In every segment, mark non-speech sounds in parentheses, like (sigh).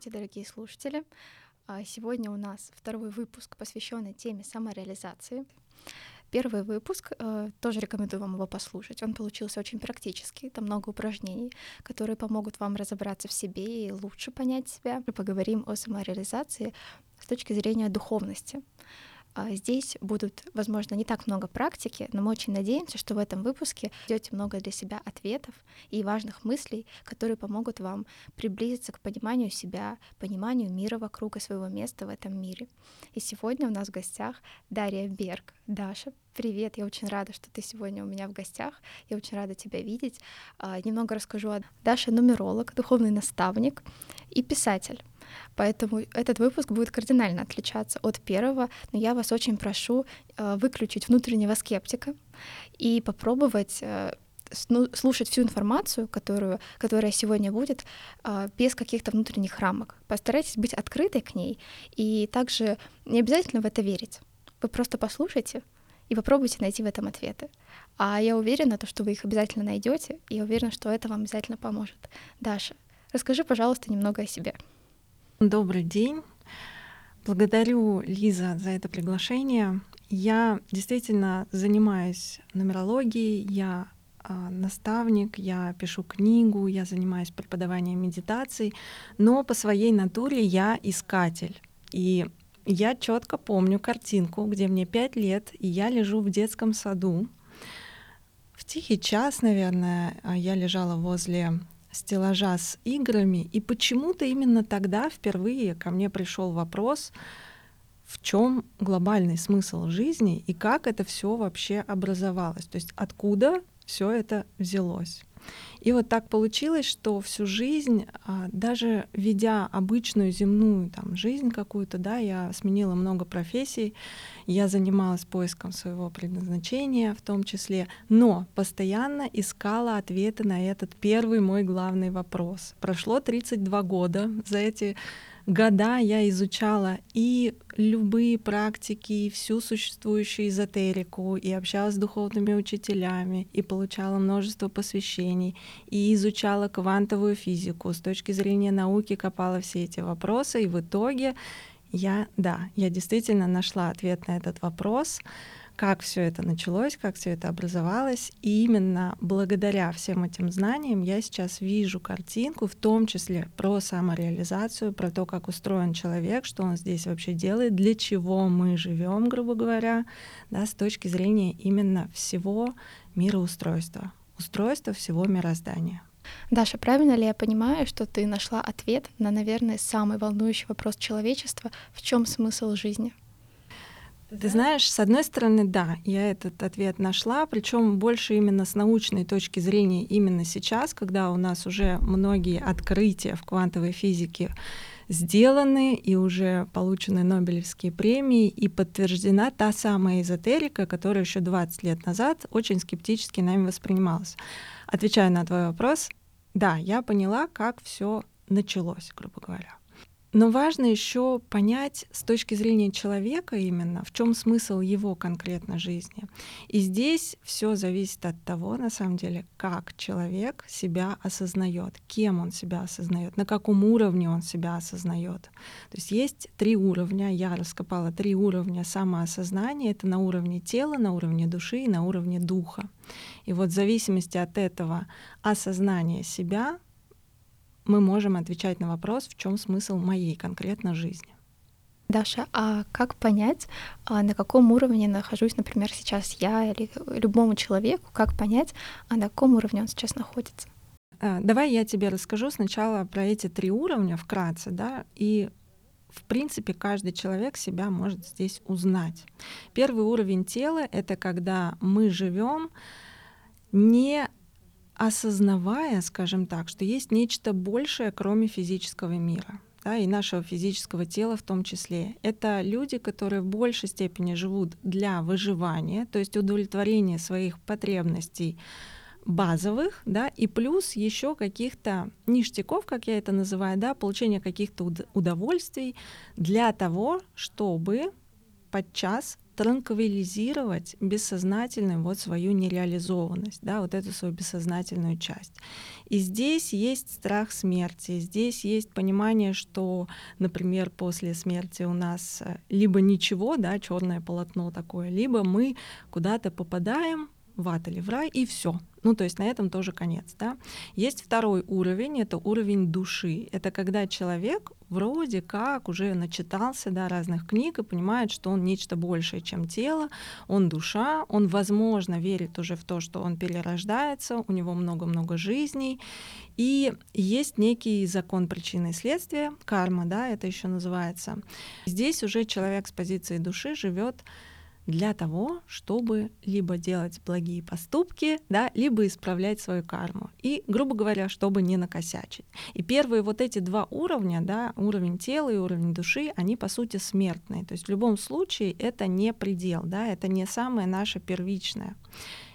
Здравствуйте, дорогие слушатели. А, сегодня у нас второй выпуск, посвященный теме самореализации. Первый выпуск, э, тоже рекомендую вам его послушать. Он получился очень практический, там много упражнений, которые помогут вам разобраться в себе и лучше понять себя. Мы поговорим о самореализации с точки зрения духовности. А, здесь будут, возможно, не так много практики, но мы очень надеемся, что в этом выпуске найдете много для себя ответов и важных мыслей, которые помогут вам приблизиться к пониманию себя, пониманию мира вокруг и своего места в этом мире. И сегодня у нас в гостях Дарья Берг. Даша, привет, я очень рада, что ты сегодня у меня в гостях, я очень рада тебя видеть. А, немного расскажу о Даша нумеролог, духовный наставник и писатель. Поэтому этот выпуск будет кардинально отличаться от первого, но я вас очень прошу э, выключить внутреннего скептика и попробовать э, слушать всю информацию, которую, которая сегодня будет, э, без каких-то внутренних рамок. Постарайтесь быть открытой к ней, и также не обязательно в это верить. Вы просто послушайте и попробуйте найти в этом ответы. А я уверена, то, что вы их обязательно найдете, и я уверена, что это вам обязательно поможет. Даша, расскажи, пожалуйста, немного о себе. Добрый день. Благодарю, Лиза, за это приглашение. Я действительно занимаюсь нумерологией, я э, наставник, я пишу книгу, я занимаюсь преподаванием медитаций, но по своей натуре я искатель. И я четко помню картинку, где мне пять лет, и я лежу в детском саду. В тихий час, наверное, а, я лежала возле стеллажа с играми, и почему-то именно тогда впервые ко мне пришел вопрос, в чем глобальный смысл жизни и как это все вообще образовалось, то есть откуда все это взялось. И вот так получилось, что всю жизнь, а, даже ведя обычную земную там, жизнь какую-то, да, я сменила много профессий, я занималась поиском своего предназначения в том числе, но постоянно искала ответы на этот первый мой главный вопрос. Прошло 32 года за эти года я изучала и любые практики, и всю существующую эзотерику, и общалась с духовными учителями, и получала множество посвящений, и изучала квантовую физику. С точки зрения науки копала все эти вопросы, и в итоге я, да, я действительно нашла ответ на этот вопрос как все это началось, как все это образовалось. И именно благодаря всем этим знаниям я сейчас вижу картинку, в том числе про самореализацию, про то, как устроен человек, что он здесь вообще делает, для чего мы живем, грубо говоря, да, с точки зрения именно всего мироустройства, устройства всего мироздания. Даша, правильно ли я понимаю, что ты нашла ответ на, наверное, самый волнующий вопрос человечества, в чем смысл жизни? Ты знаешь, с одной стороны, да, я этот ответ нашла, причем больше именно с научной точки зрения именно сейчас, когда у нас уже многие открытия в квантовой физике сделаны и уже получены Нобелевские премии и подтверждена та самая эзотерика, которая еще 20 лет назад очень скептически нами воспринималась. Отвечая на твой вопрос, да, я поняла, как все началось, грубо говоря. Но важно еще понять с точки зрения человека именно, в чем смысл его конкретно жизни. И здесь все зависит от того, на самом деле, как человек себя осознает, кем он себя осознает, на каком уровне он себя осознает. То есть есть три уровня, я раскопала три уровня самоосознания. Это на уровне тела, на уровне души и на уровне духа. И вот в зависимости от этого осознания себя мы можем отвечать на вопрос, в чем смысл моей конкретно жизни. Даша, а как понять, а на каком уровне нахожусь, например, сейчас я или любому человеку, как понять, а на каком уровне он сейчас находится? А, давай я тебе расскажу сначала про эти три уровня вкратце, да, и в принципе каждый человек себя может здесь узнать. Первый уровень тела — это когда мы живем не осознавая, скажем так, что есть нечто большее, кроме физического мира. Да, и нашего физического тела в том числе. Это люди, которые в большей степени живут для выживания, то есть удовлетворения своих потребностей базовых, да, и плюс еще каких-то ништяков, как я это называю, да, получения каких-то удовольствий для того, чтобы подчас транквилизировать бессознательную вот свою нереализованность, да, вот эту свою бессознательную часть. И здесь есть страх смерти, здесь есть понимание, что, например, после смерти у нас э, либо ничего, да, черное полотно такое, либо мы куда-то попадаем в ад или в рай, и все. Ну, то есть на этом тоже конец. Да? Есть второй уровень, это уровень души. Это когда человек вроде как уже начитался да, разных книг и понимает, что он нечто большее, чем тело, он душа, он, возможно, верит уже в то, что он перерождается, у него много-много жизней, и есть некий закон причины и следствия, карма, да, это еще называется. Здесь уже человек с позиции души живет для того, чтобы либо делать благие поступки, да, либо исправлять свою карму. И, грубо говоря, чтобы не накосячить. И первые вот эти два уровня, да, уровень тела и уровень души, они по сути смертные. То есть в любом случае это не предел, да, это не самое наше первичное.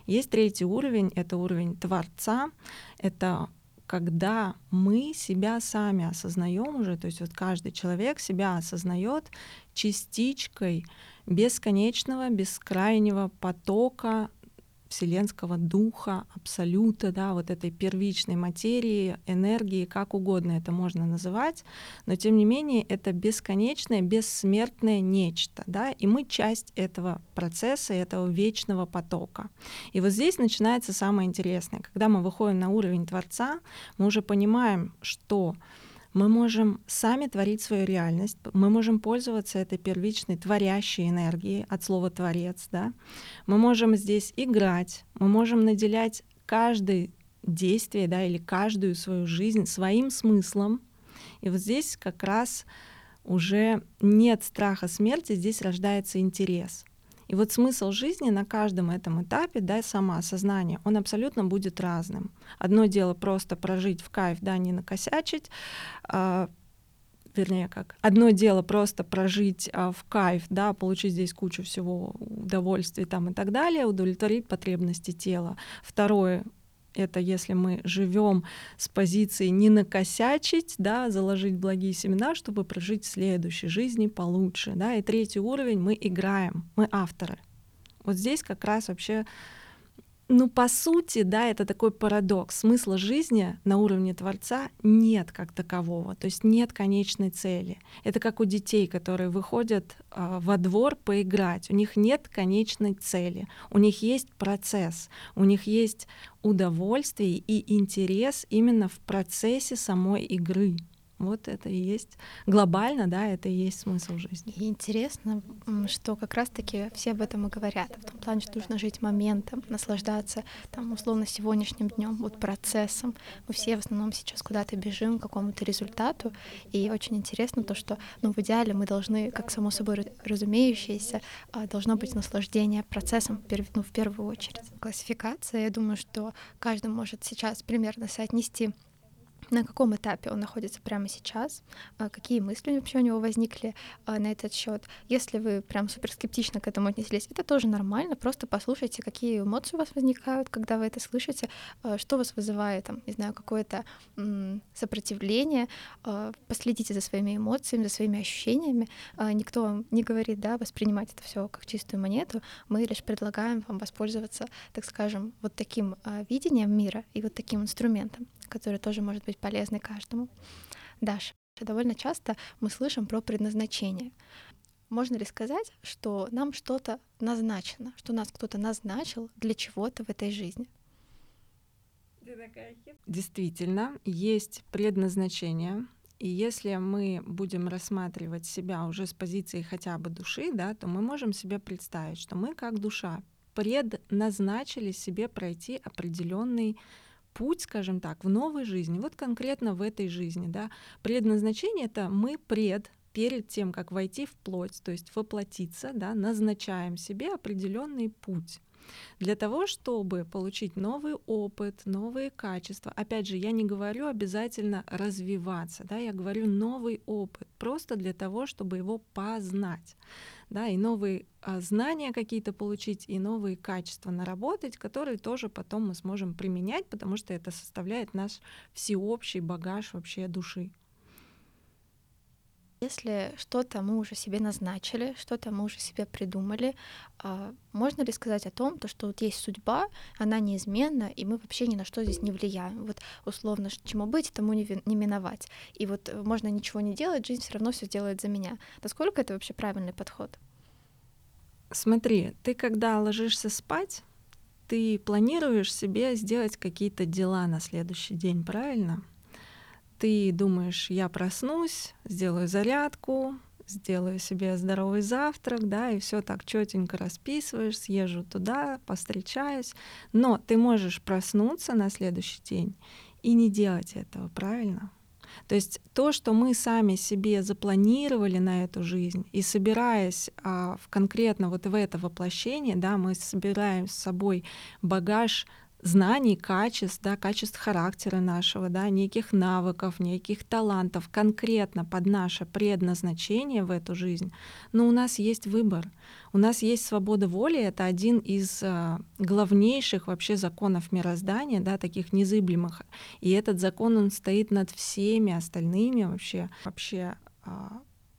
Есть третий уровень, это уровень Творца, это когда мы себя сами осознаем уже, то есть вот каждый человек себя осознает частичкой бесконечного, бескрайнего потока вселенского духа, абсолюта, да, вот этой первичной материи, энергии, как угодно это можно называть, но тем не менее это бесконечное, бессмертное нечто, да, и мы часть этого процесса, этого вечного потока. И вот здесь начинается самое интересное. Когда мы выходим на уровень Творца, мы уже понимаем, что мы можем сами творить свою реальность, мы можем пользоваться этой первичной творящей энергией от слова творец, да. Мы можем здесь играть, мы можем наделять каждое действие, да, или каждую свою жизнь своим смыслом. И вот здесь как раз уже нет страха смерти, здесь рождается интерес — вот смысл жизни на каждом этом этапе, да, самоосознание, он абсолютно будет разным. Одно дело просто прожить в кайф, да, не накосячить, а, вернее как, одно дело просто прожить а, в кайф, да, получить здесь кучу всего удовольствий там и так далее, удовлетворить потребности тела. Второе это если мы живем с позиции не накосячить, да, заложить благие семена, чтобы прожить следующей жизни получше. Да. И третий уровень мы играем, мы авторы. Вот здесь как раз вообще ну, по сути, да, это такой парадокс. Смысла жизни на уровне Творца нет как такового, то есть нет конечной цели. Это как у детей, которые выходят э, во двор поиграть. У них нет конечной цели, у них есть процесс, у них есть удовольствие и интерес именно в процессе самой игры. Вот это и есть глобально, да, это и есть смысл жизни. И интересно, что как раз-таки все об этом и говорят, в том плане, что нужно жить моментом, наслаждаться там условно сегодняшним днем, вот процессом. Мы все в основном сейчас куда-то бежим к какому-то результату, и очень интересно то, что, ну, в идеале мы должны, как само собой разумеющееся, а, должно быть наслаждение процессом, ну, в первую очередь. Классификация, я думаю, что каждый может сейчас примерно соотнести на каком этапе он находится прямо сейчас, а, какие мысли вообще у него возникли а, на этот счет. Если вы прям супер скептично к этому отнеслись, это тоже нормально, просто послушайте, какие эмоции у вас возникают, когда вы это слышите, а, что вас вызывает, там, не знаю, какое-то сопротивление, последите за своими эмоциями, за своими ощущениями. Никто вам не говорит, да, воспринимать это все как чистую монету, мы лишь предлагаем вам воспользоваться, так скажем, вот таким видением мира и вот таким инструментом который тоже может быть полезный каждому. Даша, довольно часто мы слышим про предназначение. Можно ли сказать, что нам что-то назначено, что нас кто-то назначил для чего-то в этой жизни? Действительно, есть предназначение. И если мы будем рассматривать себя уже с позиции хотя бы души, да, то мы можем себе представить, что мы как душа предназначили себе пройти определенный путь, скажем так, в новой жизни, вот конкретно в этой жизни, да, предназначение это мы пред перед тем, как войти в плоть, то есть воплотиться, да, назначаем себе определенный путь для того, чтобы получить новый опыт, новые качества. Опять же, я не говорю обязательно развиваться, да, я говорю новый опыт, просто для того, чтобы его познать да, и новые а, знания какие-то получить, и новые качества наработать, которые тоже потом мы сможем применять, потому что это составляет наш всеобщий багаж вообще души. Если что-то мы уже себе назначили, что-то мы уже себе придумали, а, можно ли сказать о том, то, что вот есть судьба, она неизменна, и мы вообще ни на что здесь не влияем. Вот условно, чему быть, тому не, миновать. И вот э, можно ничего не делать, жизнь все равно все делает за меня. Насколько это вообще правильный подход? Смотри, ты когда ложишься спать, ты планируешь себе сделать какие-то дела на следующий день, правильно? Ты думаешь, я проснусь, сделаю зарядку, сделаю себе здоровый завтрак, да, и все так четенько расписываешь, съезжу туда, постречаюсь. Но ты можешь проснуться на следующий день и не делать этого, правильно? То есть то, что мы сами себе запланировали на эту жизнь, и собираясь а, в конкретно вот в это воплощение, да, мы собираем с собой багаж знаний, качеств, да, качеств характера нашего, да, неких навыков, неких талантов конкретно под наше предназначение в эту жизнь, но у нас есть выбор. У нас есть свобода воли, это один из э, главнейших вообще законов мироздания, да, таких незыблемых. И этот закон, он стоит над всеми остальными вообще, вообще э,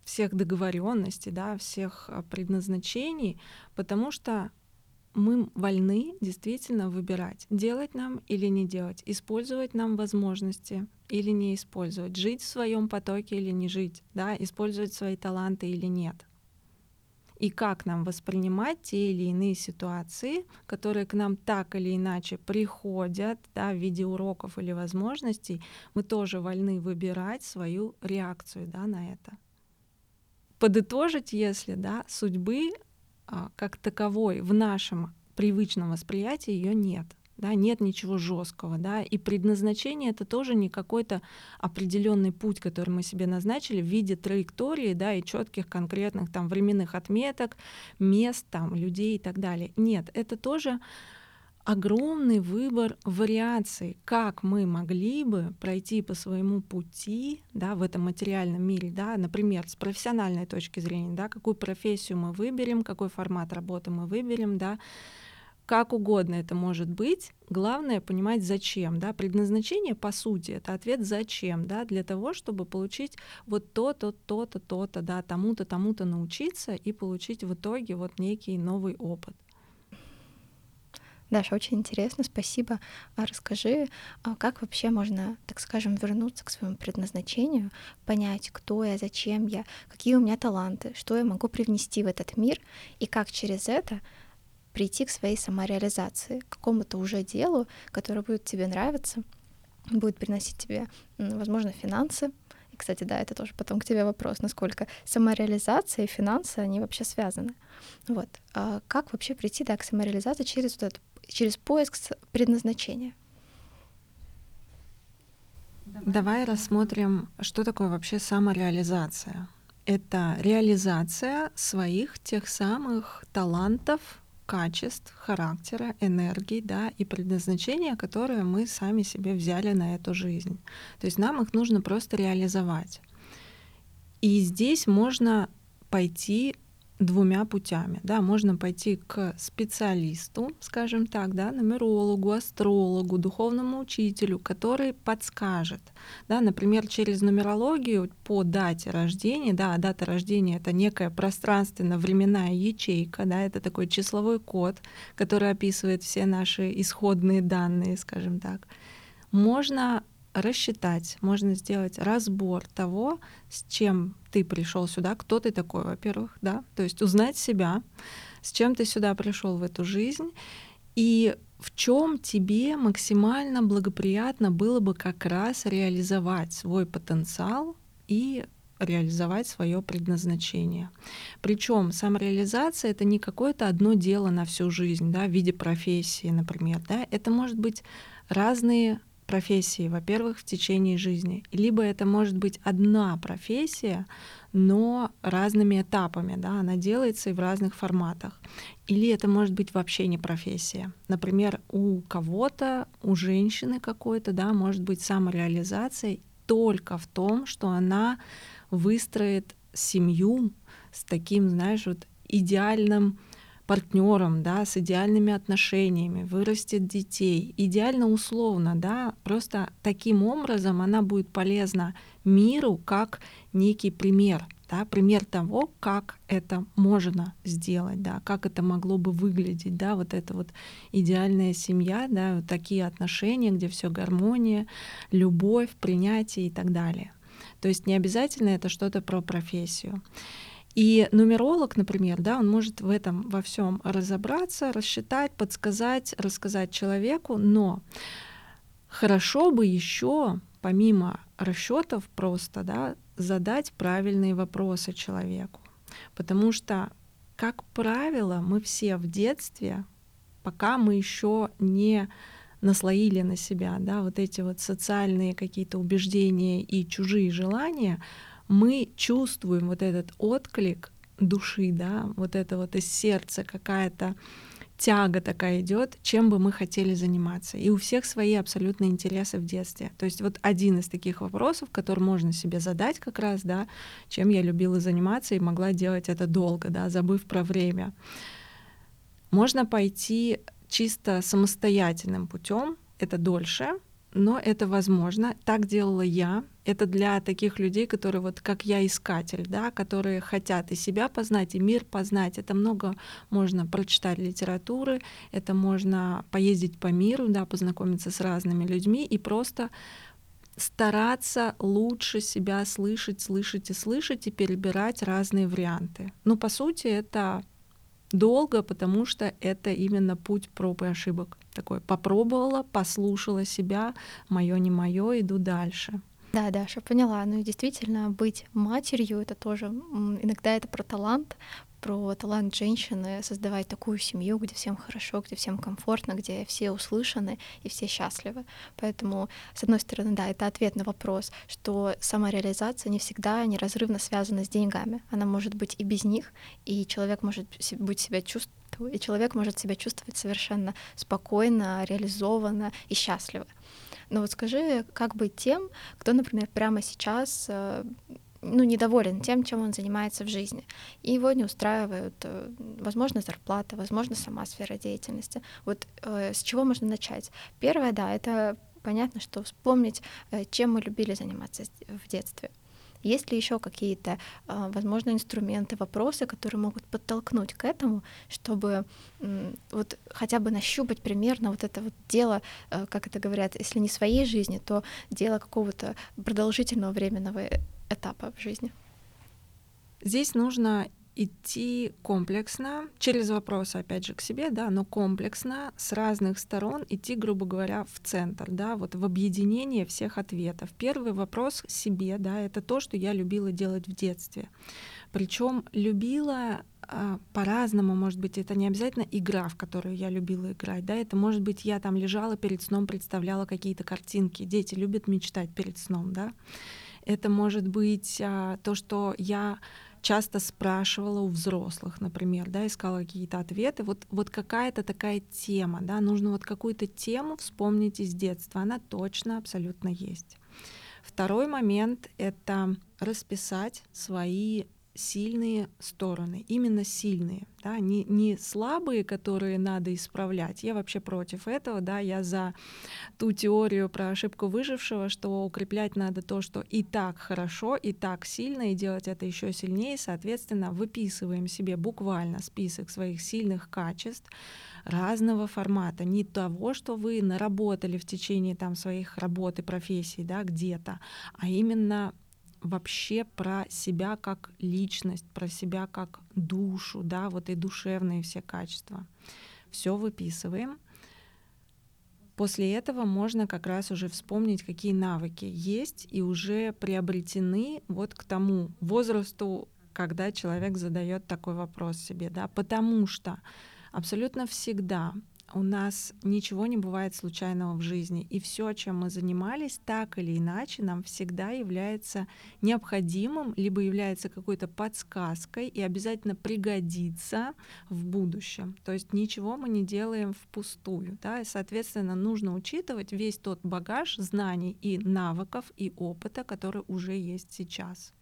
всех договоренностей, да, всех предназначений, потому что мы вольны действительно выбирать, делать нам или не делать, использовать нам возможности или не использовать, жить в своем потоке или не жить, да, использовать свои таланты или нет. И как нам воспринимать те или иные ситуации, которые к нам так или иначе приходят да, в виде уроков или возможностей, мы тоже вольны выбирать свою реакцию да, на это. Подытожить, если да, судьбы как таковой в нашем привычном восприятии ее нет. Да, нет ничего жесткого, да, и предназначение это тоже не какой-то определенный путь, который мы себе назначили в виде траектории, да, и четких конкретных там временных отметок, мест, там, людей и так далее. Нет, это тоже огромный выбор вариаций, как мы могли бы пройти по своему пути да, в этом материальном мире, да, например, с профессиональной точки зрения, да, какую профессию мы выберем, какой формат работы мы выберем, да, как угодно это может быть. Главное понимать, зачем. Да? Предназначение, по сути, это ответ «зачем?», да? для того, чтобы получить вот то-то, то-то, то-то, да, тому-то, тому-то научиться и получить в итоге вот некий новый опыт. Даша, очень интересно, спасибо. А расскажи, а как вообще можно, так скажем, вернуться к своему предназначению, понять, кто я, зачем я, какие у меня таланты, что я могу привнести в этот мир, и как через это прийти к своей самореализации, к какому-то уже делу, которое будет тебе нравиться, будет приносить тебе, возможно, финансы. И, кстати, да, это тоже потом к тебе вопрос, насколько самореализация и финансы, они вообще связаны. Вот. А как вообще прийти да, к самореализации через вот эту через поиск предназначения. Давай рассмотрим, что такое вообще самореализация. Это реализация своих тех самых талантов, качеств, характера, энергии, да, и предназначения, которые мы сами себе взяли на эту жизнь. То есть нам их нужно просто реализовать. И здесь можно пойти двумя путями. Да, можно пойти к специалисту, скажем так, да, нумерологу, астрологу, духовному учителю, который подскажет. Да, например, через нумерологию по дате рождения, да, дата рождения — это некая пространственно-временная ячейка, да, это такой числовой код, который описывает все наши исходные данные, скажем так. Можно рассчитать, можно сделать разбор того, с чем ты пришел сюда, кто ты такой, во-первых, да, то есть узнать себя, с чем ты сюда пришел в эту жизнь и в чем тебе максимально благоприятно было бы как раз реализовать свой потенциал и реализовать свое предназначение. Причем самореализация это не какое-то одно дело на всю жизнь, да, в виде профессии, например, да, это может быть разные профессии, во-первых, в течение жизни. Либо это может быть одна профессия, но разными этапами, да, она делается и в разных форматах. Или это может быть вообще не профессия. Например, у кого-то, у женщины какой-то, да, может быть самореализация только в том, что она выстроит семью с таким, знаешь, вот идеальным партнером, да, с идеальными отношениями, вырастет детей, идеально условно, да, просто таким образом она будет полезна миру как некий пример, да, пример того, как это можно сделать, да, как это могло бы выглядеть, да, вот эта вот идеальная семья, да, вот такие отношения, где все гармония, любовь, принятие и так далее. То есть не обязательно это что-то про профессию. И нумеролог, например, да, он может в этом во всем разобраться, рассчитать, подсказать, рассказать человеку, но хорошо бы еще помимо расчетов просто да, задать правильные вопросы человеку. Потому что, как правило, мы все в детстве, пока мы еще не наслоили на себя да, вот эти вот социальные какие-то убеждения и чужие желания, мы чувствуем вот этот отклик души, да, вот это вот из сердца какая-то тяга такая идет, чем бы мы хотели заниматься. И у всех свои абсолютные интересы в детстве. То есть вот один из таких вопросов, который можно себе задать как раз, да, чем я любила заниматься и могла делать это долго, да, забыв про время. Можно пойти чисто самостоятельным путем, это дольше, но это возможно. Так делала я. Это для таких людей, которые вот как я искатель, да, которые хотят и себя познать, и мир познать. Это много можно прочитать литературы, это можно поездить по миру, да, познакомиться с разными людьми и просто стараться лучше себя слышать, слышать и слышать и перебирать разные варианты. Ну, по сути, это долго, потому что это именно путь проб и ошибок. Такой попробовала, послушала себя, мое не мое, иду дальше. Да, Даша, поняла. Ну и действительно, быть матерью это тоже иногда это про талант, про талант женщины создавать такую семью, где всем хорошо, где всем комфортно, где все услышаны и все счастливы. Поэтому, с одной стороны, да, это ответ на вопрос, что самореализация не всегда неразрывно связана с деньгами. Она может быть и без них, и человек может быть себя чувствовать и человек может себя чувствовать совершенно спокойно, реализованно и счастливо. Но вот скажи, как быть тем, кто, например, прямо сейчас э, ну, недоволен тем, чем он занимается в жизни. И его не устраивают, э, возможно, зарплата, возможно, сама сфера деятельности. Вот э, с чего можно начать? Первое, да, это понятно, что вспомнить, э, чем мы любили заниматься в детстве. Есть ли еще какие-то, э, возможно, инструменты, вопросы, которые могут подтолкнуть к этому, чтобы вот хотя бы нащупать примерно вот это вот дело, э, как это говорят, если не своей жизни, то дело какого-то продолжительного временного этапа в жизни. Здесь нужно идти комплексно, через вопросы, опять же, к себе, да, но комплексно, с разных сторон идти, грубо говоря, в центр, да, вот в объединение всех ответов. Первый вопрос себе, да, это то, что я любила делать в детстве. Причем любила а, по-разному, может быть, это не обязательно игра, в которую я любила играть, да, это может быть я там лежала перед сном, представляла какие-то картинки. Дети любят мечтать перед сном, да. Это может быть а, то, что я часто спрашивала у взрослых, например, да, искала какие-то ответы. Вот, вот какая-то такая тема, да, нужно вот какую-то тему вспомнить из детства. Она точно, абсолютно есть. Второй момент — это расписать свои сильные стороны, именно сильные, да, не, не слабые, которые надо исправлять. Я вообще против этого, да, я за ту теорию про ошибку выжившего, что укреплять надо то, что и так хорошо, и так сильно, и делать это еще сильнее, соответственно, выписываем себе буквально список своих сильных качеств, разного формата, не того, что вы наработали в течение там своих работ и профессий, да, где-то, а именно вообще про себя как личность, про себя как душу, да, вот и душевные все качества. Все выписываем. После этого можно как раз уже вспомнить, какие навыки есть и уже приобретены вот к тому возрасту, когда человек задает такой вопрос себе, да, потому что абсолютно всегда у нас ничего не бывает случайного в жизни, и все, чем мы занимались, так или иначе, нам всегда является необходимым, либо является какой-то подсказкой и обязательно пригодится в будущем. То есть ничего мы не делаем впустую, да, и, соответственно, нужно учитывать весь тот багаж знаний и навыков и опыта, который уже есть сейчас.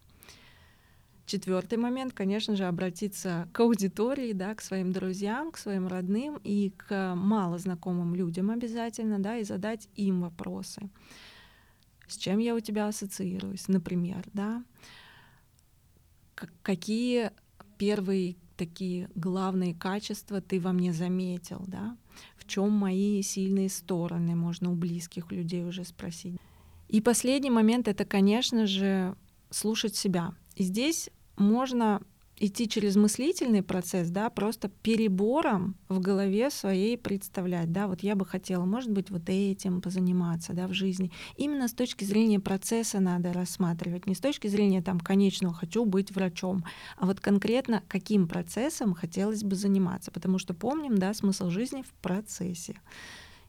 Четвертый момент, конечно же, обратиться к аудитории, да, к своим друзьям, к своим родным и к малознакомым людям обязательно, да, и задать им вопросы. С чем я у тебя ассоциируюсь, например, да? Какие первые такие главные качества ты во мне заметил, да? В чем мои сильные стороны, можно у близких людей уже спросить. И последний момент — это, конечно же, слушать себя. И здесь можно идти через мыслительный процесс, да, просто перебором в голове своей представлять, да, вот я бы хотела, может быть, вот этим позаниматься, да, в жизни. Именно с точки зрения процесса надо рассматривать, не с точки зрения там конечного «хочу быть врачом», а вот конкретно каким процессом хотелось бы заниматься, потому что помним, да, смысл жизни в процессе.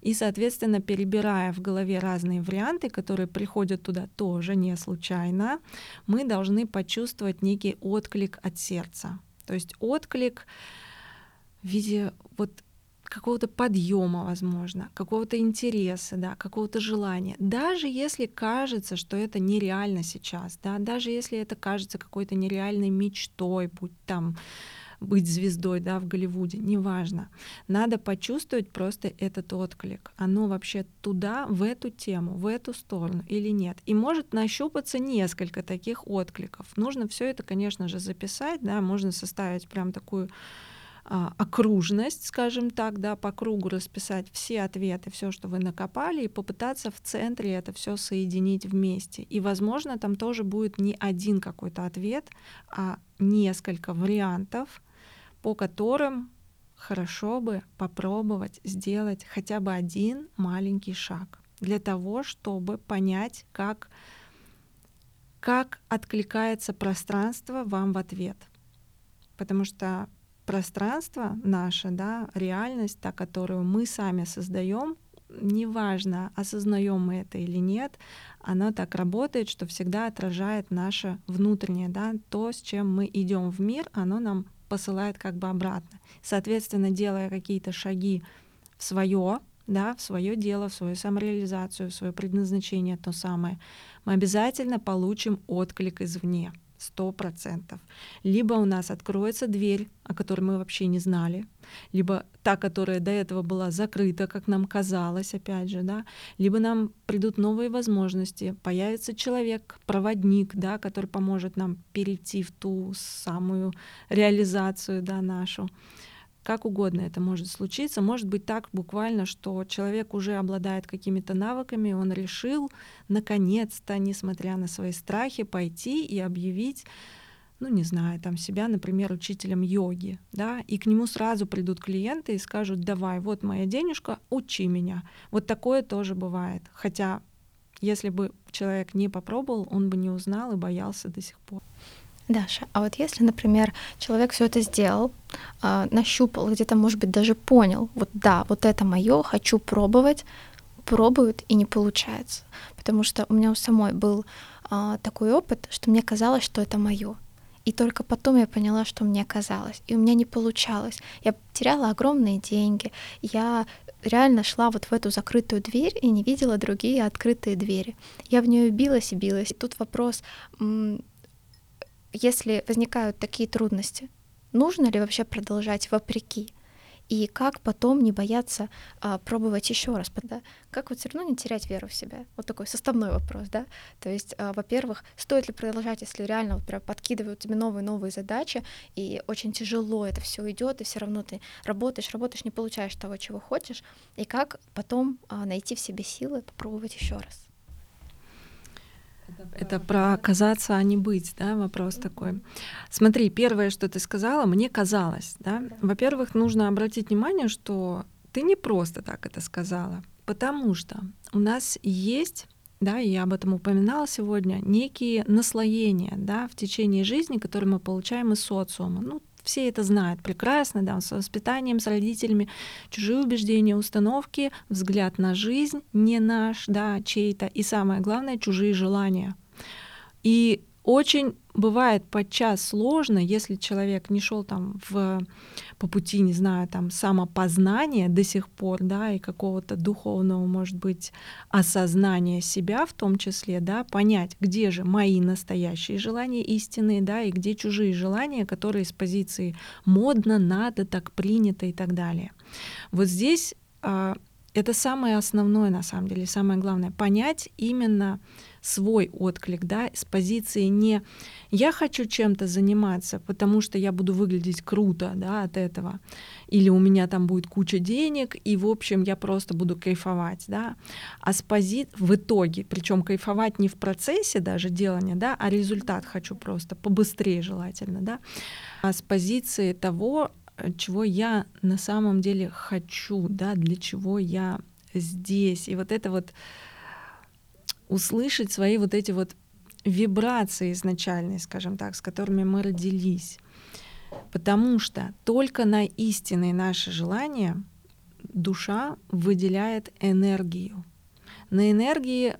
И, соответственно, перебирая в голове разные варианты, которые приходят туда тоже не случайно, мы должны почувствовать некий отклик от сердца. То есть отклик в виде вот какого-то подъема, возможно, какого-то интереса, да, какого-то желания. Даже если кажется, что это нереально сейчас, да, даже если это кажется какой-то нереальной мечтой, будь там быть звездой да, в Голливуде, неважно. Надо почувствовать просто этот отклик. Оно вообще туда, в эту тему, в эту сторону или нет. И может нащупаться несколько таких откликов. Нужно все это, конечно же, записать, да, можно составить прям такую а, окружность, скажем так, да, по кругу расписать все ответы, все, что вы накопали, и попытаться в центре это все соединить вместе. И, возможно, там тоже будет не один какой-то ответ, а несколько вариантов, по которым хорошо бы попробовать сделать хотя бы один маленький шаг для того, чтобы понять, как, как откликается пространство вам в ответ. Потому что пространство наше, да, реальность, та, которую мы сами создаем, неважно, осознаем мы это или нет, она так работает, что всегда отражает наше внутреннее, да, то, с чем мы идем в мир, оно нам посылает как бы обратно. Соответственно, делая какие-то шаги в свое, да, в свое дело, в свою самореализацию, в свое предназначение, то самое, мы обязательно получим отклик извне сто процентов. Либо у нас откроется дверь, о которой мы вообще не знали, либо та, которая до этого была закрыта, как нам казалось, опять же, да, либо нам придут новые возможности, появится человек, проводник, да, который поможет нам перейти в ту самую реализацию, да, нашу как угодно это может случиться. Может быть так буквально, что человек уже обладает какими-то навыками, он решил наконец-то, несмотря на свои страхи, пойти и объявить ну, не знаю, там себя, например, учителем йоги, да, и к нему сразу придут клиенты и скажут, давай, вот моя денежка, учи меня. Вот такое тоже бывает. Хотя, если бы человек не попробовал, он бы не узнал и боялся до сих пор. Даша, а вот если, например, человек все это сделал, э, нащупал, где-то, может быть, даже понял, вот да, вот это мое, хочу пробовать, пробует и не получается. Потому что у меня у самой был э, такой опыт, что мне казалось, что это мое. И только потом я поняла, что мне казалось. И у меня не получалось. Я теряла огромные деньги. Я реально шла вот в эту закрытую дверь и не видела другие открытые двери. Я в нее билась и билась. И тут вопрос, если возникают такие трудности, нужно ли вообще продолжать вопреки? И как потом не бояться а, пробовать еще раз? Да? Как вот все равно не терять веру в себя? Вот такой составной вопрос, да? То есть, а, во-первых, стоит ли продолжать, если реально вот прям подкидывают тебе новые-новые задачи, и очень тяжело это все идет, и все равно ты работаешь, работаешь, не получаешь того, чего хочешь, и как потом а, найти в себе силы попробовать еще раз? Это про оказаться, а не быть, да, вопрос такой. Смотри, первое, что ты сказала, мне казалось, да. Во-первых, нужно обратить внимание, что ты не просто так это сказала, потому что у нас есть да, я об этом упоминала сегодня, некие наслоения, да, в течение жизни, которые мы получаем из социума. Ну, все это знают прекрасно, да, с воспитанием, с родителями, чужие убеждения, установки, взгляд на жизнь не наш, да, чей-то, и самое главное, чужие желания. И очень бывает подчас сложно, если человек не шел там в, по пути, не знаю, там самопознания до сих пор, да, и какого-то духовного, может быть, осознания себя в том числе, да, понять, где же мои настоящие желания истинные, да, и где чужие желания, которые с позиции модно, надо, так принято и так далее. Вот здесь а, это самое основное, на самом деле, самое главное, понять именно свой отклик, да, с позиции не я хочу чем-то заниматься, потому что я буду выглядеть круто, да, от этого, или у меня там будет куча денег, и в общем я просто буду кайфовать, да, а с пози в итоге, причем кайфовать не в процессе даже делания, да, а результат хочу просто побыстрее желательно, да, а с позиции того, чего я на самом деле хочу, да, для чего я здесь. И вот это вот услышать свои вот эти вот вибрации изначальные, скажем так, с которыми мы родились. Потому что только на истинные наши желания душа выделяет энергию. На энергии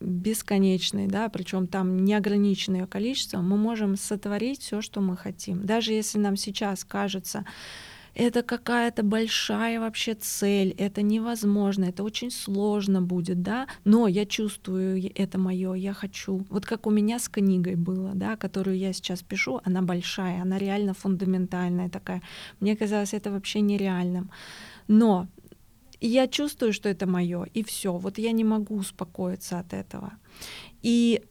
бесконечной, да, причем там неограниченное количество, мы можем сотворить все, что мы хотим. Даже если нам сейчас кажется, это какая-то большая вообще цель, это невозможно, это очень сложно будет, да, но я чувствую, это мое, я хочу. Вот как у меня с книгой было, да, которую я сейчас пишу, она большая, она реально фундаментальная такая. Мне казалось это вообще нереальным. Но я чувствую, что это мое, и все. Вот я не могу успокоиться от этого. И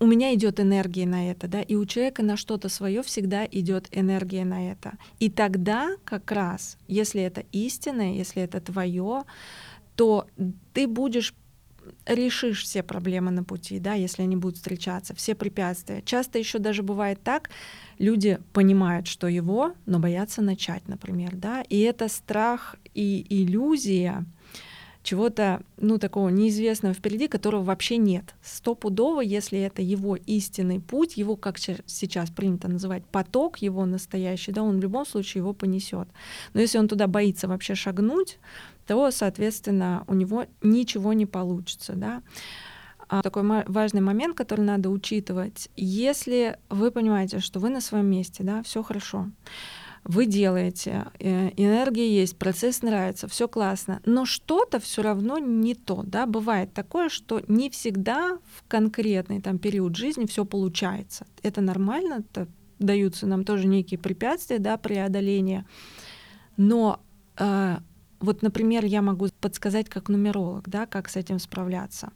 у меня идет энергия на это, да, и у человека на что-то свое всегда идет энергия на это. И тогда как раз, если это истинное, если это твое, то ты будешь решишь все проблемы на пути, да, если они будут встречаться, все препятствия. Часто еще даже бывает так, люди понимают, что его, но боятся начать, например, да, и это страх и иллюзия, чего-то, ну, такого неизвестного впереди, которого вообще нет. Стопудово, если это его истинный путь, его, как сейчас принято называть, поток его настоящий, да, он в любом случае его понесет. Но если он туда боится вообще шагнуть, то, соответственно, у него ничего не получится, да. А такой важный момент, который надо учитывать, если вы понимаете, что вы на своем месте, да, все хорошо, вы делаете, э, энергия есть, процесс нравится, все классно, но что-то все равно не то, да, бывает такое, что не всегда в конкретный там период жизни все получается. Это нормально, это даются нам тоже некие препятствия, да, преодоления, но э, вот, например, я могу подсказать как нумеролог, да, как с этим справляться.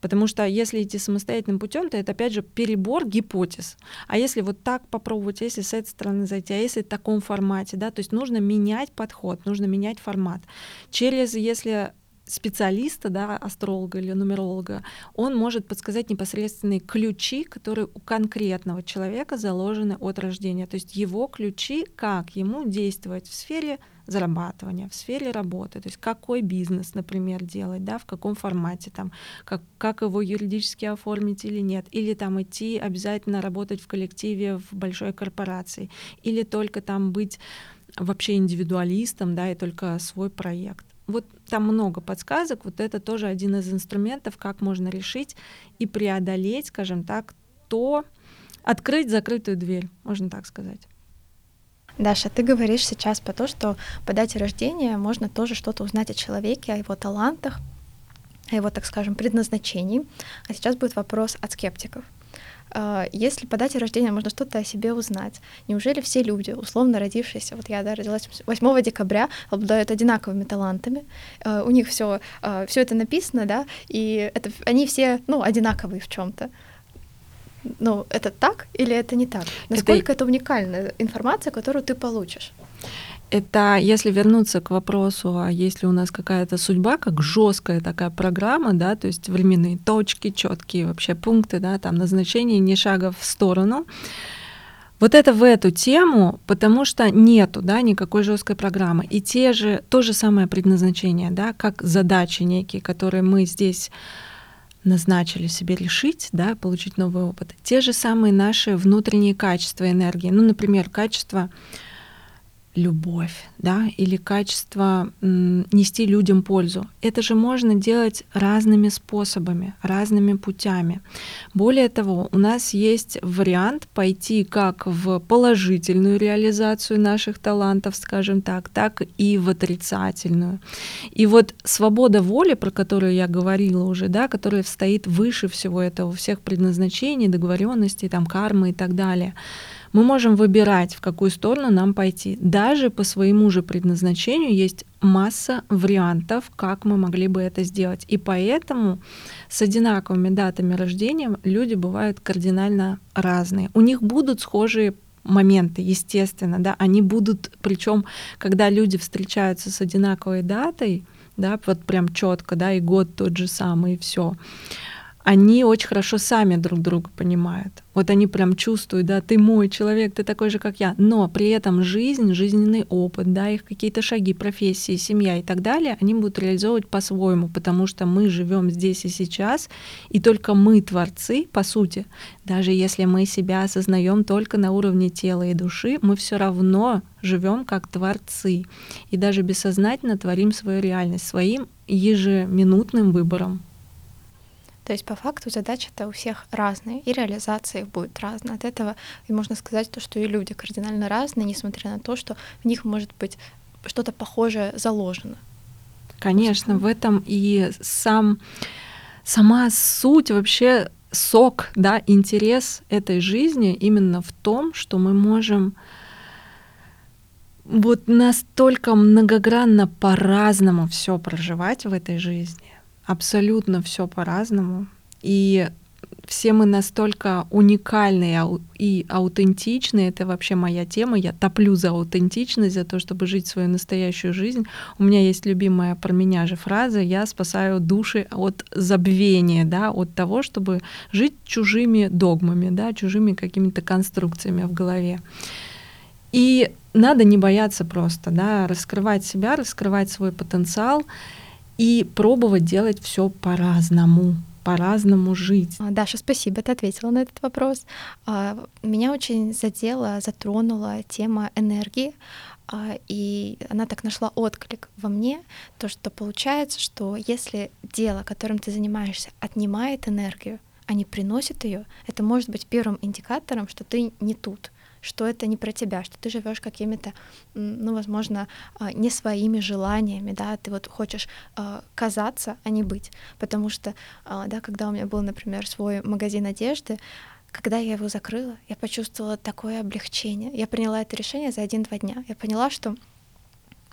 Потому что если идти самостоятельным путем, то это опять же перебор гипотез. А если вот так попробовать, если с этой стороны зайти, а если в таком формате, да, то есть нужно менять подход, нужно менять формат. Через, если специалиста, да, астролога или нумеролога, он может подсказать непосредственные ключи, которые у конкретного человека заложены от рождения. То есть его ключи, как ему действовать в сфере зарабатывания, в сфере работы, то есть какой бизнес, например, делать, да, в каком формате, там, как, как его юридически оформить или нет, или там идти обязательно работать в коллективе в большой корпорации, или только там быть вообще индивидуалистом, да, и только свой проект. Вот там много подсказок, вот это тоже один из инструментов, как можно решить и преодолеть, скажем так, то, открыть закрытую дверь, можно так сказать. Даша, ты говоришь сейчас про то, что по дате рождения можно тоже что-то узнать о человеке, о его талантах, о его, так скажем, предназначении. А сейчас будет вопрос от скептиков. А, если по дате рождения можно что-то о себе узнать, неужели все люди, условно родившиеся, вот я да, родилась 8 декабря, обладают одинаковыми талантами, а, у них все а, все это написано, да, и это, они все, ну, одинаковые в чем-то. Ну, это так или это не так? Насколько это, это уникальная информация, которую ты получишь? Это если вернуться к вопросу, а есть ли у нас какая-то судьба, как жесткая такая программа, да, то есть временные точки, четкие вообще пункты, да, там назначение ни шага в сторону. Вот это в эту тему, потому что нету, да, никакой жесткой программы. И те же, то же самое предназначение, да, как задачи некие, которые мы здесь назначили себе решить, да, получить новый опыт. Те же самые наши внутренние качества энергии. Ну, например, качество любовь, да, или качество нести людям пользу. Это же можно делать разными способами, разными путями. Более того, у нас есть вариант пойти как в положительную реализацию наших талантов, скажем так, так и в отрицательную. И вот свобода воли, про которую я говорила уже, да, которая стоит выше всего этого, всех предназначений, договоренностей, там, кармы и так далее — мы можем выбирать, в какую сторону нам пойти. Даже по своему же предназначению есть масса вариантов, как мы могли бы это сделать. И поэтому с одинаковыми датами рождения люди бывают кардинально разные. У них будут схожие моменты, естественно, да, они будут, причем, когда люди встречаются с одинаковой датой, да, вот прям четко, да, и год тот же самый, и все они очень хорошо сами друг друга понимают. Вот они прям чувствуют, да, ты мой человек, ты такой же, как я. Но при этом жизнь, жизненный опыт, да, их какие-то шаги, профессии, семья и так далее, они будут реализовывать по-своему, потому что мы живем здесь и сейчас, и только мы творцы, по сути, даже если мы себя осознаем только на уровне тела и души, мы все равно живем как творцы. И даже бессознательно творим свою реальность своим ежеминутным выбором. То есть по факту задача-то у всех разные, и реализация их будет разная. От этого и можно сказать то, что и люди кардинально разные, несмотря на то, что в них может быть что-то похожее заложено. Конечно, в этом и сам, сама суть вообще сок, да, интерес этой жизни именно в том, что мы можем вот настолько многогранно по-разному все проживать в этой жизни абсолютно все по-разному. И все мы настолько уникальные и аутентичные. Это вообще моя тема. Я топлю за аутентичность, за то, чтобы жить свою настоящую жизнь. У меня есть любимая про меня же фраза «Я спасаю души от забвения», да, от того, чтобы жить чужими догмами, да, чужими какими-то конструкциями в голове. И надо не бояться просто, да, раскрывать себя, раскрывать свой потенциал — и пробовать делать все по-разному по-разному жить. А, Даша, спасибо, ты ответила на этот вопрос. А, меня очень задела, затронула тема энергии, а, и она так нашла отклик во мне, то, что получается, что если дело, которым ты занимаешься, отнимает энергию, а не приносит ее, это может быть первым индикатором, что ты не тут, что это не про тебя, что ты живешь какими-то, ну, возможно, а, не своими желаниями, да, ты вот хочешь а, казаться, а не быть. Потому что, а, да, когда у меня был, например, свой магазин одежды, когда я его закрыла, я почувствовала такое облегчение. Я приняла это решение за один-два дня. Я поняла, что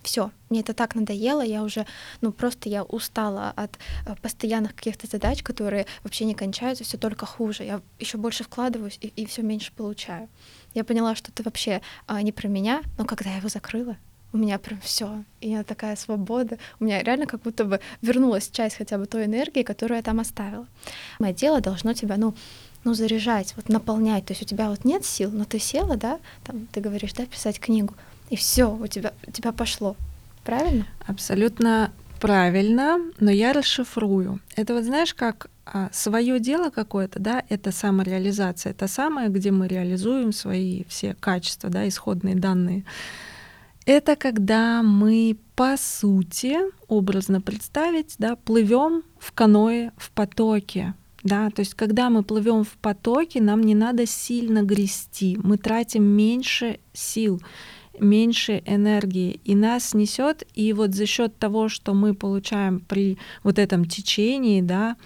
все, мне это так надоело, я уже, ну просто я устала от э, постоянных каких-то задач, которые вообще не кончаются, все только хуже. Я еще больше вкладываюсь и, и все меньше получаю. Я поняла, что это вообще а, не про меня, но когда я его закрыла, у меня прям все, и я такая свобода. У меня реально как будто бы вернулась часть хотя бы той энергии, которую я там оставила. Мое дело должно тебя, ну, ну, заряжать, вот наполнять. То есть у тебя вот нет сил, но ты села, да, там ты говоришь, да, писать книгу, и все, у тебя, у тебя пошло. Правильно? Абсолютно правильно, но я расшифрую. Это вот знаешь, как а, свое дело какое-то, да, это самореализация, это самое, где мы реализуем свои все качества, да, исходные данные. Это когда мы, по сути, образно представить, да, плывем в каное в потоке, да, то есть когда мы плывем в потоке, нам не надо сильно грести, мы тратим меньше сил меньше энергии, и нас несет, и вот за счет того, что мы получаем при вот этом течении, да,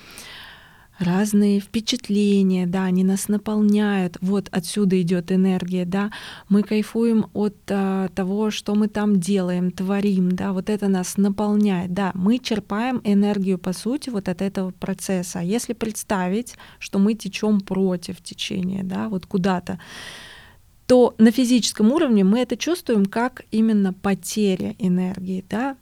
разные впечатления, да, они нас наполняют, вот отсюда идет энергия, да, мы кайфуем от а, того, что мы там делаем, творим, да, вот это нас наполняет, да, мы черпаем энергию, по сути, вот от этого процесса. А если представить, что мы течем против течения, да, вот куда-то, то на физическом уровне мы это чувствуем как именно потеря энергии, да.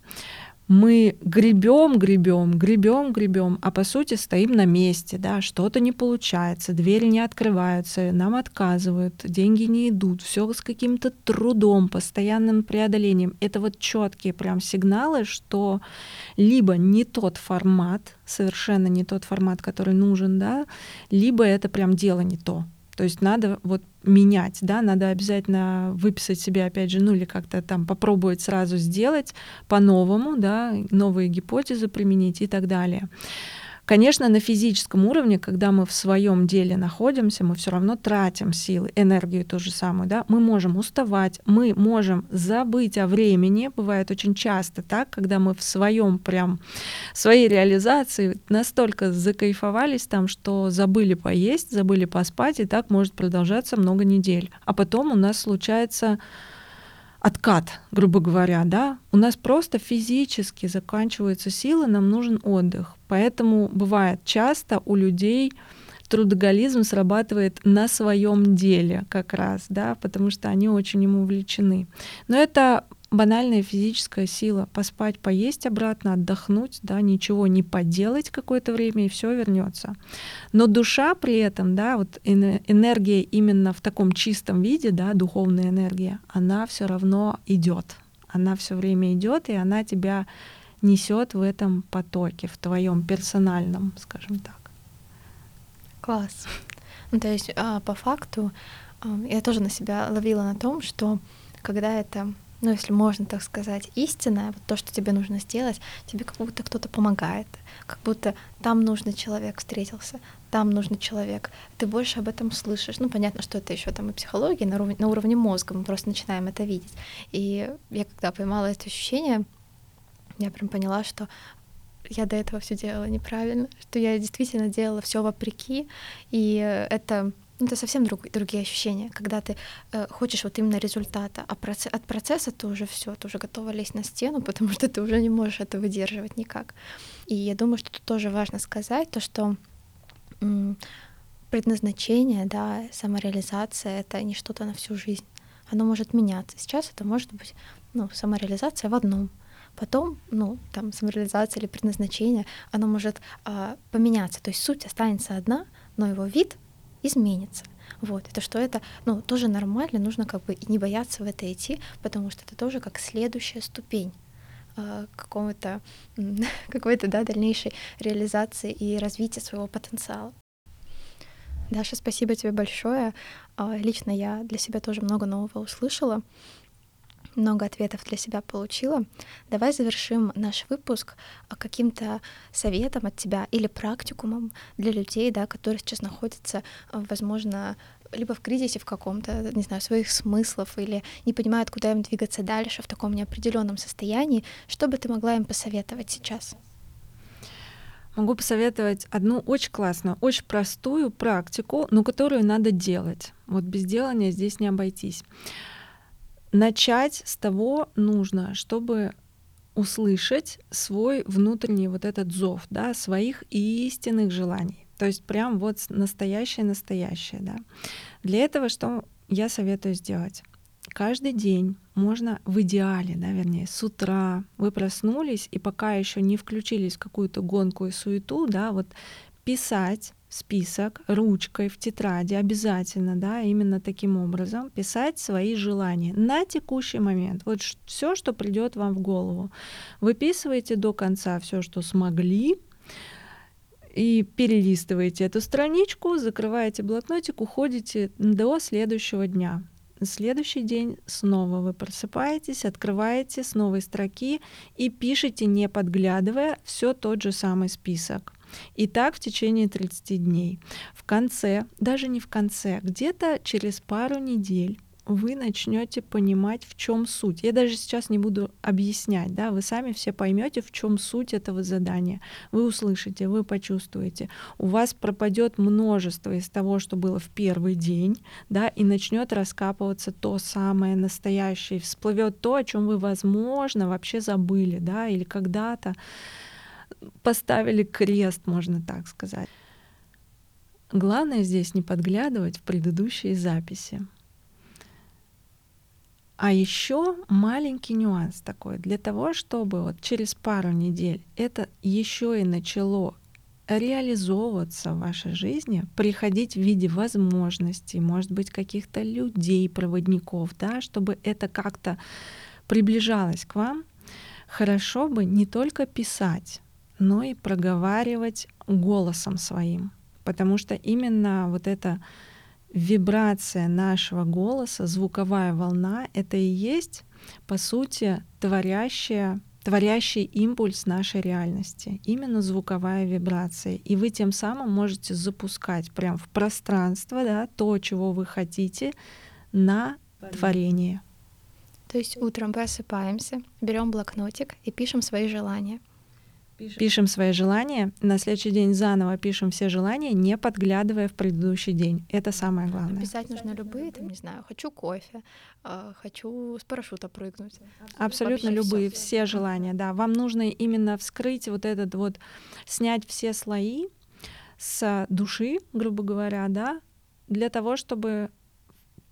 Мы гребем, гребем, гребем, гребем, а по сути стоим на месте, да, что-то не получается, двери не открываются, нам отказывают, деньги не идут, все с каким-то трудом, постоянным преодолением. Это вот четкие прям сигналы, что либо не тот формат, совершенно не тот формат, который нужен, да, либо это прям дело не то. То есть надо вот менять, да, надо обязательно выписать себе, опять же, ну или как-то там попробовать сразу сделать по-новому, да, новые гипотезы применить и так далее. Конечно, на физическом уровне, когда мы в своем деле находимся, мы все равно тратим силы, энергию ту же самую, да, мы можем уставать, мы можем забыть о времени, бывает очень часто так, когда мы в своем прям, своей реализации настолько закайфовались там, что забыли поесть, забыли поспать, и так может продолжаться много недель. А потом у нас случается откат, грубо говоря, да, у нас просто физически заканчиваются силы, нам нужен отдых. Поэтому бывает часто у людей трудоголизм срабатывает на своем деле как раз, да, потому что они очень ему увлечены. Но это банальная физическая сила. Поспать, поесть обратно, отдохнуть, да, ничего не поделать какое-то время, и все вернется. Но душа при этом, да, вот энергия именно в таком чистом виде, да, духовная энергия, она все равно идет. Она все время идет, и она тебя несет в этом потоке, в твоем персональном, скажем так. Класс. Ну, то есть, а, по факту, я тоже на себя ловила на том, что когда это ну, если можно так сказать, истинное, вот то, что тебе нужно сделать, тебе как будто кто-то помогает, как будто там нужный человек встретился, там нужный человек, ты больше об этом слышишь. Ну, понятно, что это еще там и психология на уровне, на уровне мозга, мы просто начинаем это видеть. И я когда поймала это ощущение, я прям поняла, что я до этого все делала неправильно, что я действительно делала все вопреки, и это ну, это совсем друг, другие ощущения, когда ты э, хочешь вот именно результата, а проц, от процесса ты уже все, ты уже готова лезть на стену, (laughs) потому что ты уже не можешь это выдерживать никак. И я думаю, что тут тоже важно сказать то, что предназначение, да, самореализация — это не что-то на всю жизнь. Оно может меняться. Сейчас это может быть ну, самореализация в одном, потом, ну, там, самореализация или предназначение, оно может э, поменяться. То есть суть останется одна, но его вид изменится. Вот, это что это, ну, тоже нормально, нужно как бы не бояться в это идти, потому что это тоже как следующая ступень э, какого-то, (laughs) какой-то, да, дальнейшей реализации и развития своего потенциала. Даша, спасибо тебе большое. А, лично я для себя тоже много нового услышала много ответов для себя получила. Давай завершим наш выпуск а, каким-то советом от тебя или практикумом для людей, да, которые сейчас находятся, а, возможно, либо в кризисе в каком-то, не знаю, своих смыслов, или не понимают, куда им двигаться дальше в таком неопределенном состоянии. Что бы ты могла им посоветовать сейчас? Могу посоветовать одну очень классную, очень простую практику, но которую надо делать. Вот без делания здесь не обойтись начать с того нужно, чтобы услышать свой внутренний вот этот зов, да, своих истинных желаний. То есть прям вот настоящее-настоящее, да. Для этого что я советую сделать? Каждый день можно в идеале, да, вернее, с утра вы проснулись и пока еще не включились в какую-то гонку и суету, да, вот писать список ручкой в тетради обязательно, да, именно таким образом писать свои желания на текущий момент. Вот все, что придет вам в голову. Выписывайте до конца все, что смогли, и перелистываете эту страничку, закрываете блокнотик, уходите до следующего дня. На следующий день снова вы просыпаетесь, открываете с новой строки и пишете, не подглядывая, все тот же самый список. И так в течение 30 дней. В конце, даже не в конце, где-то через пару недель вы начнете понимать, в чем суть. Я даже сейчас не буду объяснять, да, вы сами все поймете, в чем суть этого задания. Вы услышите, вы почувствуете. У вас пропадет множество из того, что было в первый день, да, и начнет раскапываться то самое настоящее, всплывет то, о чем вы, возможно, вообще забыли, да, или когда-то поставили крест, можно так сказать. Главное здесь не подглядывать в предыдущие записи. А еще маленький нюанс такой. Для того, чтобы вот через пару недель это еще и начало реализовываться в вашей жизни, приходить в виде возможностей, может быть, каких-то людей, проводников, да, чтобы это как-то приближалось к вам, хорошо бы не только писать, но и проговаривать голосом своим. Потому что именно вот это вибрация нашего голоса, звуковая волна, это и есть, по сути, творящая творящий импульс нашей реальности, именно звуковая вибрация. И вы тем самым можете запускать прямо в пространство да, то, чего вы хотите, на творение. То есть утром просыпаемся, берем блокнотик и пишем свои желания — Пишем свои желания, на следующий день заново пишем все желания, не подглядывая в предыдущий день. Это самое главное. Писать нужно любые, там, не знаю, хочу кофе, а, хочу с парашюта прыгнуть. Абсолютно Вообще любые, все, все желания, да. Вам нужно именно вскрыть вот этот вот, снять все слои с души, грубо говоря, да, для того, чтобы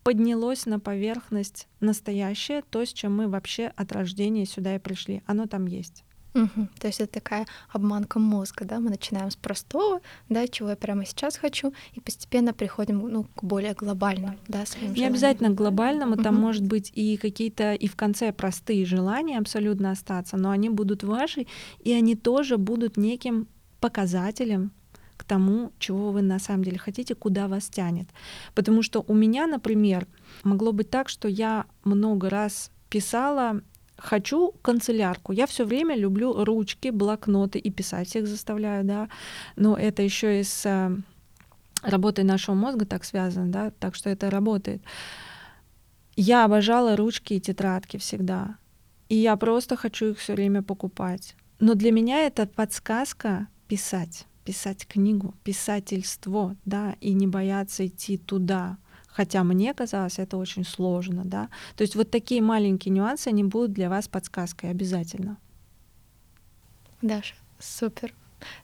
поднялось на поверхность настоящее, то, с чем мы вообще от рождения сюда и пришли. Оно там есть. Угу. То есть это такая обманка мозга, да? Мы начинаем с простого, да, чего я прямо сейчас хочу, и постепенно приходим ну, к более глобальному, да, своим Не желаниям. обязательно к глобальному, угу. там может быть и какие-то, и в конце простые желания абсолютно остаться, но они будут ваши, и они тоже будут неким показателем к тому, чего вы на самом деле хотите, куда вас тянет. Потому что у меня, например, могло быть так, что я много раз писала хочу канцелярку. Я все время люблю ручки, блокноты и писать их заставляю, да. Но это еще и с э, работой нашего мозга так связано, да, так что это работает. Я обожала ручки и тетрадки всегда. И я просто хочу их все время покупать. Но для меня это подсказка писать, писать книгу, писательство, да, и не бояться идти туда, хотя мне казалось это очень сложно, да. То есть вот такие маленькие нюансы, они будут для вас подсказкой обязательно. Даша, супер.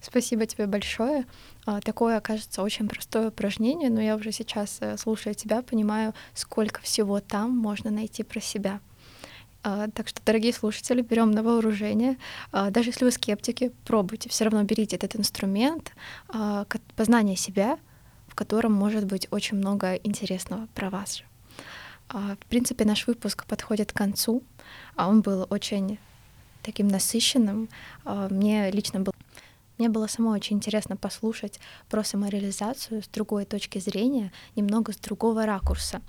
Спасибо тебе большое. А, такое, кажется, очень простое упражнение, но я уже сейчас, э, слушая тебя, понимаю, сколько всего там можно найти про себя. А, так что, дорогие слушатели, берем на вооружение. А, даже если вы скептики, пробуйте, все равно берите этот инструмент познания себя, котором может быть очень много интересного про вас же. А, в принципе, наш выпуск подходит к концу. а Он был очень таким насыщенным. А, мне лично было мне было самой очень интересно послушать про самореализацию с другой точки зрения, немного с другого ракурса.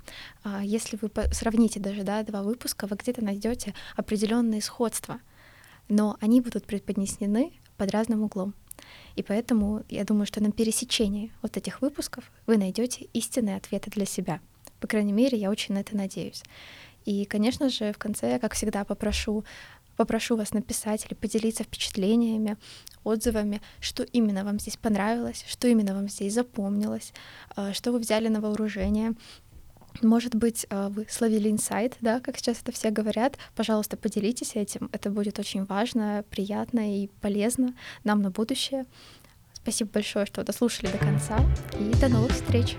А, если вы сравните даже да, два выпуска, вы где-то найдете определенные сходства, но они будут преподнесены под разным углом. И поэтому я думаю, что на пересечении вот этих выпусков вы найдете истинные ответы для себя. По крайней мере, я очень на это надеюсь. И, конечно же, в конце я, как всегда, попрошу попрошу вас написать или поделиться впечатлениями, отзывами, что именно вам здесь понравилось, что именно вам здесь запомнилось, э, что вы взяли на вооружение, может быть, э, вы словили инсайт, да, как сейчас это все говорят. Пожалуйста, поделитесь этим. Это будет очень важно, приятно и полезно нам на будущее. Спасибо большое, что дослушали до конца. И до новых встреч!